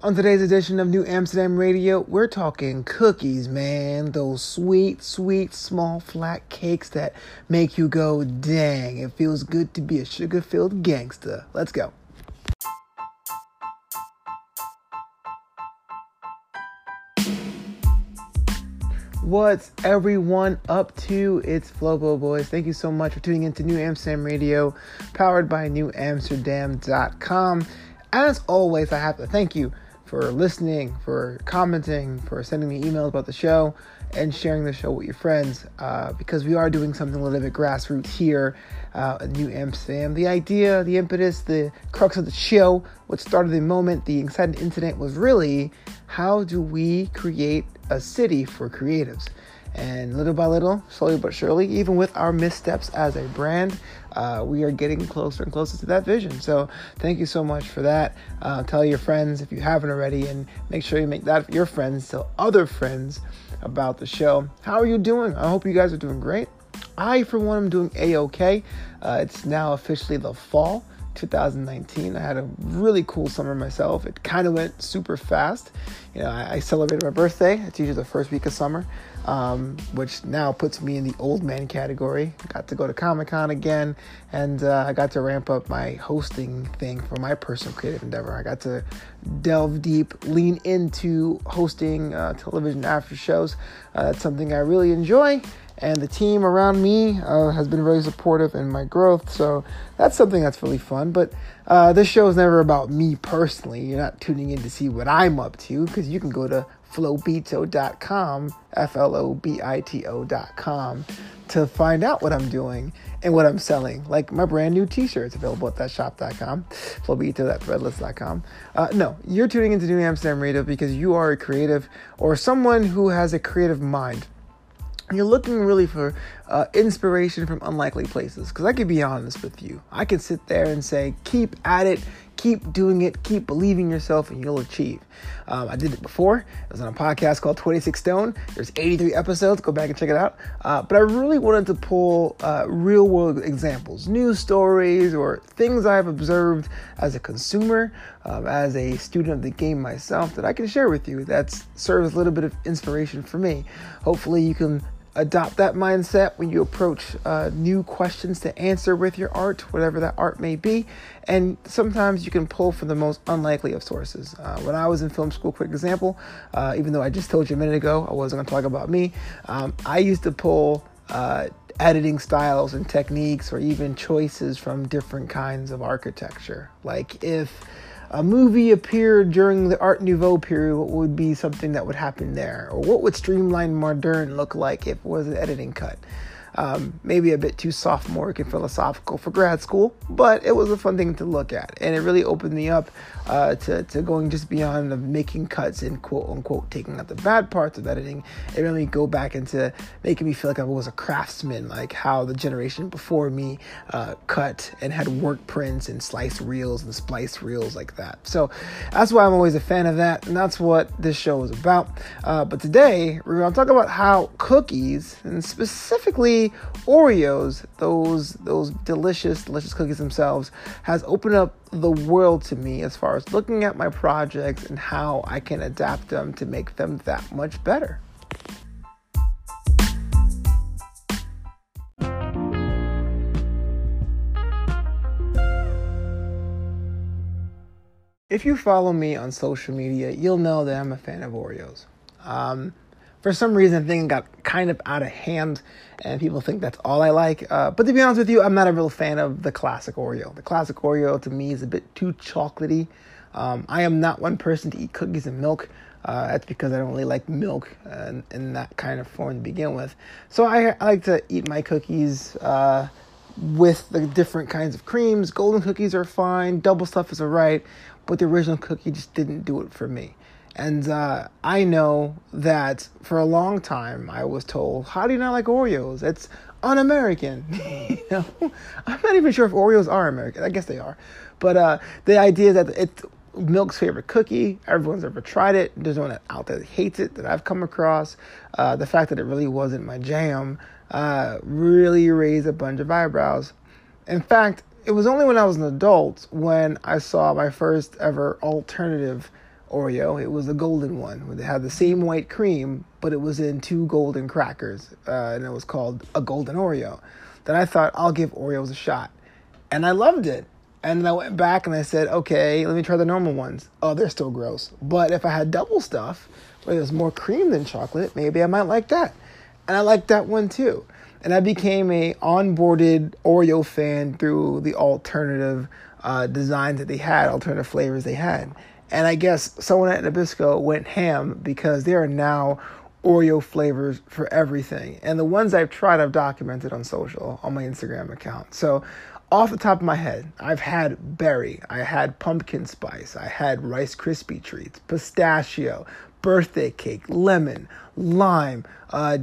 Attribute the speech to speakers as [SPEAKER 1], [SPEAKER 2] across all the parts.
[SPEAKER 1] On today's edition of New Amsterdam Radio, we're talking cookies, man. Those sweet, sweet, small, flat cakes that make you go, dang, it feels good to be a sugar filled gangster. Let's go. What's everyone up to? It's Flobo Boys. Thank you so much for tuning in to New Amsterdam Radio, powered by NewAmsterdam.com. As always, I have to thank you for listening, for commenting, for sending me emails about the show, and sharing the show with your friends uh, because we are doing something a little bit grassroots here uh, in New Amsterdam. The idea, the impetus, the crux of the show, what started the moment, the exciting incident was really how do we create a city for creatives? And little by little, slowly but surely, even with our missteps as a brand, uh, we are getting closer and closer to that vision. So, thank you so much for that. Uh, tell your friends if you haven't already, and make sure you make that your friends tell other friends about the show. How are you doing? I hope you guys are doing great. I, for one, am doing a okay. Uh, it's now officially the fall. 2019. I had a really cool summer myself. It kind of went super fast. You know, I, I, celebrated my birthday. It's usually the first week of summer, um, which now puts me in the old man category. Got to go to Comic Con again, and uh, I got to ramp up my hosting thing for my personal creative endeavor. I got to delve deep, lean into hosting uh, television after shows. Uh, that's something I really enjoy and the team around me uh, has been very supportive in my growth. So that's something that's really fun. But uh, this show is never about me personally. You're not tuning in to see what I'm up to because you can go to flobito.com, F L O B I T O.com, to find out what I'm doing and what I'm selling. Like my brand new t shirts available at thatshop.com, flobito.threadless.com. Uh, no, you're tuning into New Amsterdam Radio because you are a creative or someone who has a creative mind you're looking really for uh, inspiration from unlikely places. Because I can be honest with you, I can sit there and say, keep at it, keep doing it, keep believing yourself, and you'll achieve. Um, I did it before. It was on a podcast called 26 Stone. There's 83 episodes. Go back and check it out. Uh, but I really wanted to pull uh, real world examples, news stories, or things I've observed as a consumer, um, as a student of the game myself, that I can share with you. That serves a little bit of inspiration for me. Hopefully, you can adopt that mindset when you approach uh, new questions to answer with your art, whatever that art may be. And sometimes you can pull from the most unlikely of sources. Uh, when I was in film school, quick example, uh, even though I just told you a minute ago I wasn't going to talk about me, um, I used to pull uh, editing styles and techniques or even choices from different kinds of architecture. Like if a movie appeared during the Art Nouveau period, what would be something that would happen there? Or what would Streamline modern look like if it was an editing cut? Um, maybe a bit too sophomoric and philosophical for grad school, but it was a fun thing to look at, and it really opened me up uh, to, to going just beyond of making cuts and quote unquote taking out the bad parts of editing. It really go back into making me feel like I was a craftsman, like how the generation before me uh, cut and had work prints and slice reels and splice reels like that. So that's why I'm always a fan of that, and that's what this show is about. Uh, but today we're going to talk about how cookies, and specifically Oreos, those those delicious, delicious cookies themselves, has opened up the world to me as far as looking at my projects and how I can adapt them to make them that much better. If you follow me on social media, you'll know that I'm a fan of Oreos. Um, for some reason, thing got kind of out of hand, and people think that's all I like. Uh, but to be honest with you, I'm not a real fan of the classic Oreo. The classic Oreo to me is a bit too chocolatey. Um, I am not one person to eat cookies and milk. Uh, that's because I don't really like milk in, in, that kind of form to begin with. So I, I like to eat my cookies uh, with the different kinds of creams. Golden cookies are fine. Double stuff is alright, but the original cookie just didn't do it for me. And uh, I know that for a long time I was told, "How do you not like Oreos? It's un-American." you know, I'm not even sure if Oreos are American. I guess they are, but uh, the idea is that it's milk's favorite cookie. Everyone's ever tried it. There's no one out there that hates it that I've come across. Uh, the fact that it really wasn't my jam uh, really raised a bunch of eyebrows. In fact, it was only when I was an adult when I saw my first ever alternative Oreo. It was the golden one. It had the same white cream, but it was in two golden crackers, uh, and it was called a golden Oreo. Then I thought I'll give Oreos a shot, and I loved it. And then I went back and I said, okay, let me try the normal ones. Oh, they're still gross. But if I had double stuff, where there's more cream than chocolate, maybe I might like that. And I liked that one too. And I became a onboarded Oreo fan through the alternative uh, designs that they had, alternative flavors they had. And I guess someone at Nabisco went ham because there are now Oreo flavors for everything. And the ones I've tried, I've documented on social, on my Instagram account. So, off the top of my head, I've had berry, I had pumpkin spice, I had Rice Krispie treats, pistachio, birthday cake, lemon, lime, uh,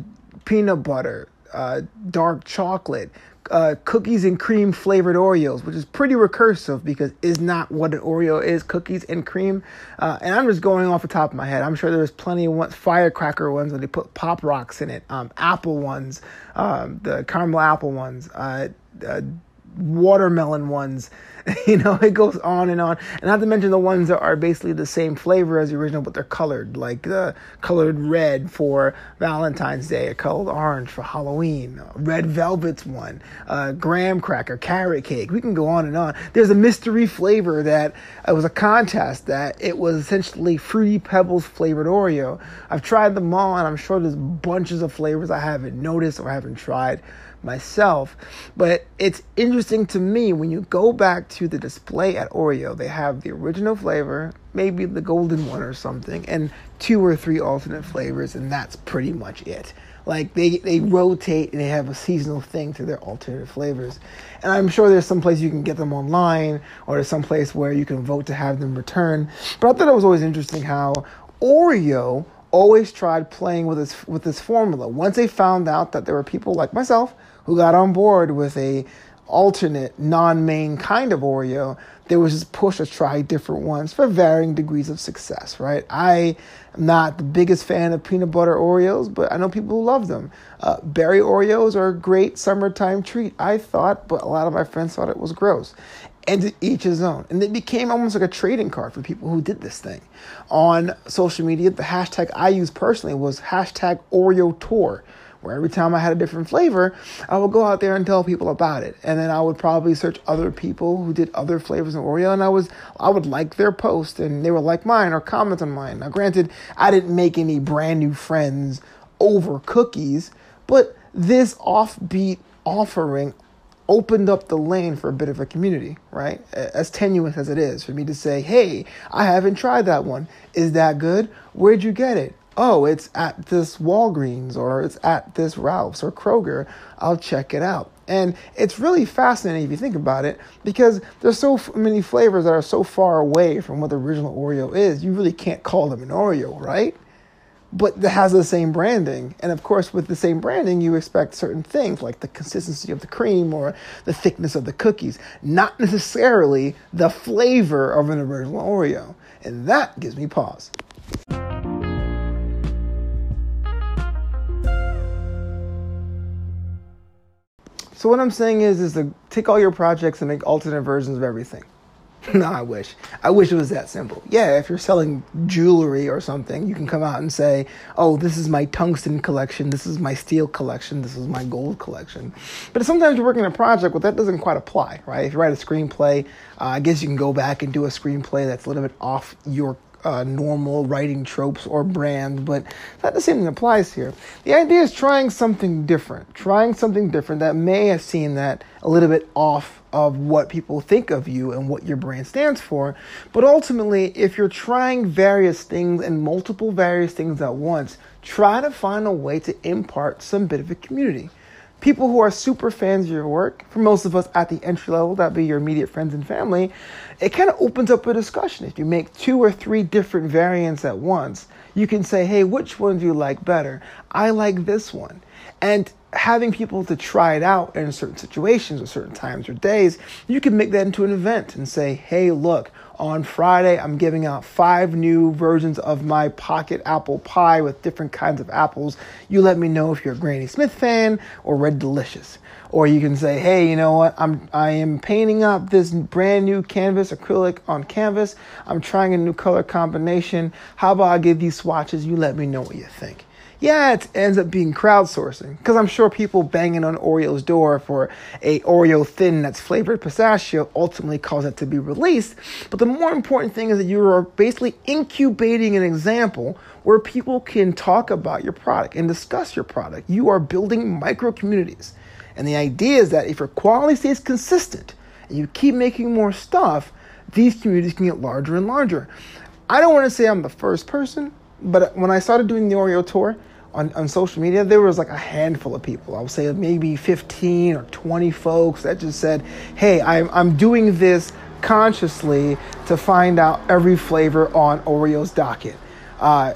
[SPEAKER 1] peanut butter, uh, dark chocolate, uh, cookies and cream flavored Oreos, which is pretty recursive because is not what an Oreo is, cookies and cream. Uh, and I'm just going off the top of my head. I'm sure there's plenty of firecracker ones where they put pop rocks in it, um, apple ones, um, the caramel apple ones, uh, uh watermelon ones. you know, it goes on and on. And not to mention the ones that are basically the same flavor as the original, but they're colored, like the colored red for Valentine's Day, a colored orange for Halloween, red velvet's one, uh, graham cracker, carrot cake. We can go on and on. There's a mystery flavor that it was a contest that it was essentially fruity pebbles flavored Oreo. I've tried them all, and I'm sure there's bunches of flavors I haven't noticed or haven't tried myself. But it's interesting to me when you go back to the display at Oreo, they have the original flavor, maybe the golden one or something, and two or three alternate flavors, and that's pretty much it. Like they, they rotate and they have a seasonal thing to their alternate flavors. And I'm sure there's some place you can get them online or there's some place where you can vote to have them return. But I thought it was always interesting how Oreo always tried playing with this with this formula. Once they found out that there were people like myself who got on board with a alternate non-main kind of Oreo, there was this push to try different ones for varying degrees of success, right? I am not the biggest fan of peanut butter Oreos, but I know people who love them. Uh, berry Oreos are a great summertime treat, I thought, but a lot of my friends thought it was gross. And each his own. And it became almost like a trading card for people who did this thing. On social media, the hashtag I used personally was hashtag Oreo Tour where every time I had a different flavor, I would go out there and tell people about it. And then I would probably search other people who did other flavors of Oreo and I was I would like their post and they would like mine or comment on mine. Now granted, I didn't make any brand new friends over cookies, but this offbeat offering opened up the lane for a bit of a community, right? As tenuous as it is for me to say, hey, I haven't tried that one. Is that good? Where'd you get it? oh, it's at this Walgreens or it's at this Ralph's or Kroger. I'll check it out. And it's really fascinating if you think about it because there's so many flavors that are so far away from what the original Oreo is. You really can't call them an Oreo, right? But that has the same branding. And of course, with the same branding, you expect certain things like the consistency of the cream or the thickness of the cookies, not necessarily the flavor of an original Oreo. And that gives me pause. So what I'm saying is, is to take all your projects and make alternate versions of everything. no, I wish. I wish it was that simple. Yeah, if you're selling jewelry or something, you can come out and say, "Oh, this is my tungsten collection. This is my steel collection. This is my gold collection." But sometimes you're working on a project, well, that doesn't quite apply, right? If you write a screenplay, uh, I guess you can go back and do a screenplay that's a little bit off your uh, normal writing tropes or brand, but not the same thing applies here. The idea is trying something different, trying something different that may have seen that a little bit off of what people think of you and what your brand stands for. But ultimately, if you're trying various things and multiple various things at once, try to find a way to impart some bit of a community people who are super fans of your work, for most of us at the entry level, that'd be your immediate friends and family, it kind of opens up a discussion. If you make two or three different variants at once, you can say, hey, which one do you like better? I like this one. And having people to try it out in certain situations or certain times or days, you can make that into an event and say, hey, look, on Friday. I'm giving out five new versions of my pocket apple pie with different kinds of apples. You let me know if you're a Granny Smith fan or Red Delicious. Or you can say, hey, you know what? I'm I am painting up this brand new canvas, acrylic on canvas. I'm trying a new color combination. How about I give these swatches? You let me know what you think yeah, it ends up being crowdsourcing because I'm sure people banging on Oreo's door for a Oreo thin that's flavored pistachio ultimately cause it to be released. But the more important thing is that you are basically incubating an example where people can talk about your product and discuss your product. You are building micro communities. And the idea is that if your quality stays consistent and you keep making more stuff, these communities can get larger and larger. I don't want to say I'm the first person but when I started doing the Oreo tour on, on social media, there was like a handful of people. I would say maybe 15 or 20 folks that just said, hey, I'm, I'm doing this consciously to find out every flavor on Oreo's docket. Uh,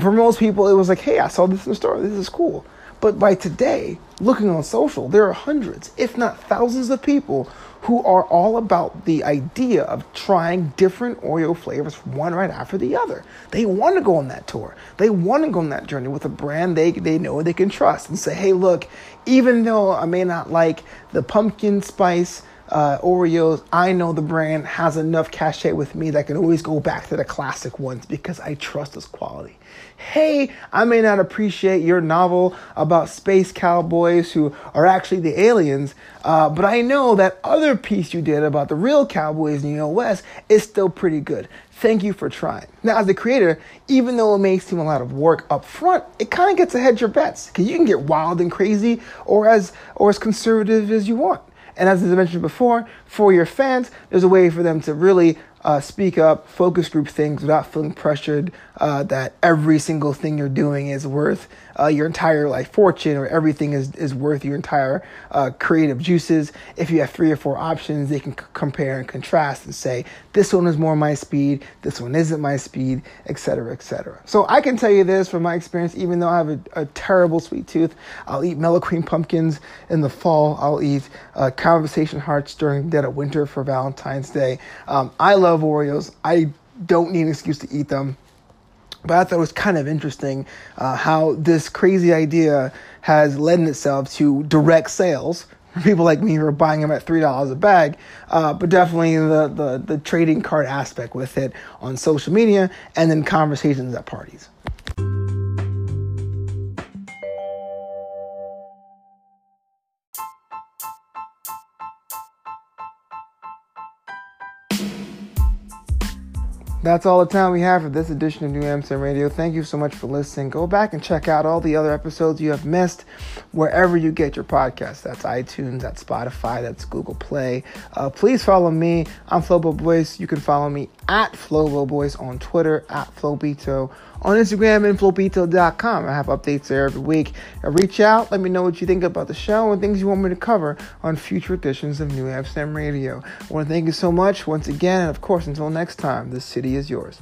[SPEAKER 1] for most people, it was like, hey, I saw this in the store. This is cool. But by today, looking on social, there are hundreds, if not thousands, of people who are all about the idea of trying different Oreo flavors one right after the other. They want to go on that tour. They want to go on that journey with a brand they, they know they can trust and say, hey, look, even though I may not like the pumpkin spice uh, Oreos, I know the brand has enough cachet with me that I can always go back to the classic ones because I trust its quality hey, I may not appreciate your novel about space cowboys who are actually the aliens, uh, but I know that other piece you did about the real cowboys in the West is still pretty good. Thank you for trying. Now, as a creator, even though it may seem a lot of work up front, it kind of gets ahead your bets because you can get wild and crazy or as or as conservative as you want. And as I mentioned before, for your fans, there's a way for them to really uh, speak up, focus group things without feeling pressured uh, that every single thing you're doing is worth uh, your entire life fortune or everything is, is worth your entire uh, creative juices. If you have three or four options, they can c- compare and contrast and say, this one is more my speed, this one isn't my speed, etc., etc. So I can tell you this from my experience, even though I have a, a terrible sweet tooth, I'll eat mellow cream pumpkins in the fall, I'll eat uh, conversation hearts during dead of winter for Valentine's Day. Um, I love Oreos. I don't need an excuse to eat them. But I thought it was kind of interesting uh, how this crazy idea has led itself to direct sales for people like me who are buying them at three dollars a bag. Uh, but definitely the, the the trading card aspect with it on social media and then conversations at parties. That's all the time we have for this edition of New Amsterdam Radio. Thank you so much for listening. Go back and check out all the other episodes you have missed wherever you get your podcasts. That's iTunes, that's Spotify, that's Google Play. Uh, please follow me. I'm Flobo Boys. You can follow me at Flobo Boys on Twitter, at Flobito on Instagram and flobito.com. I have updates there every week. Reach out, let me know what you think about the show and things you want me to cover on future editions of New Amsterdam Radio. I want to thank you so much once again, and of course, until next time, the city is yours.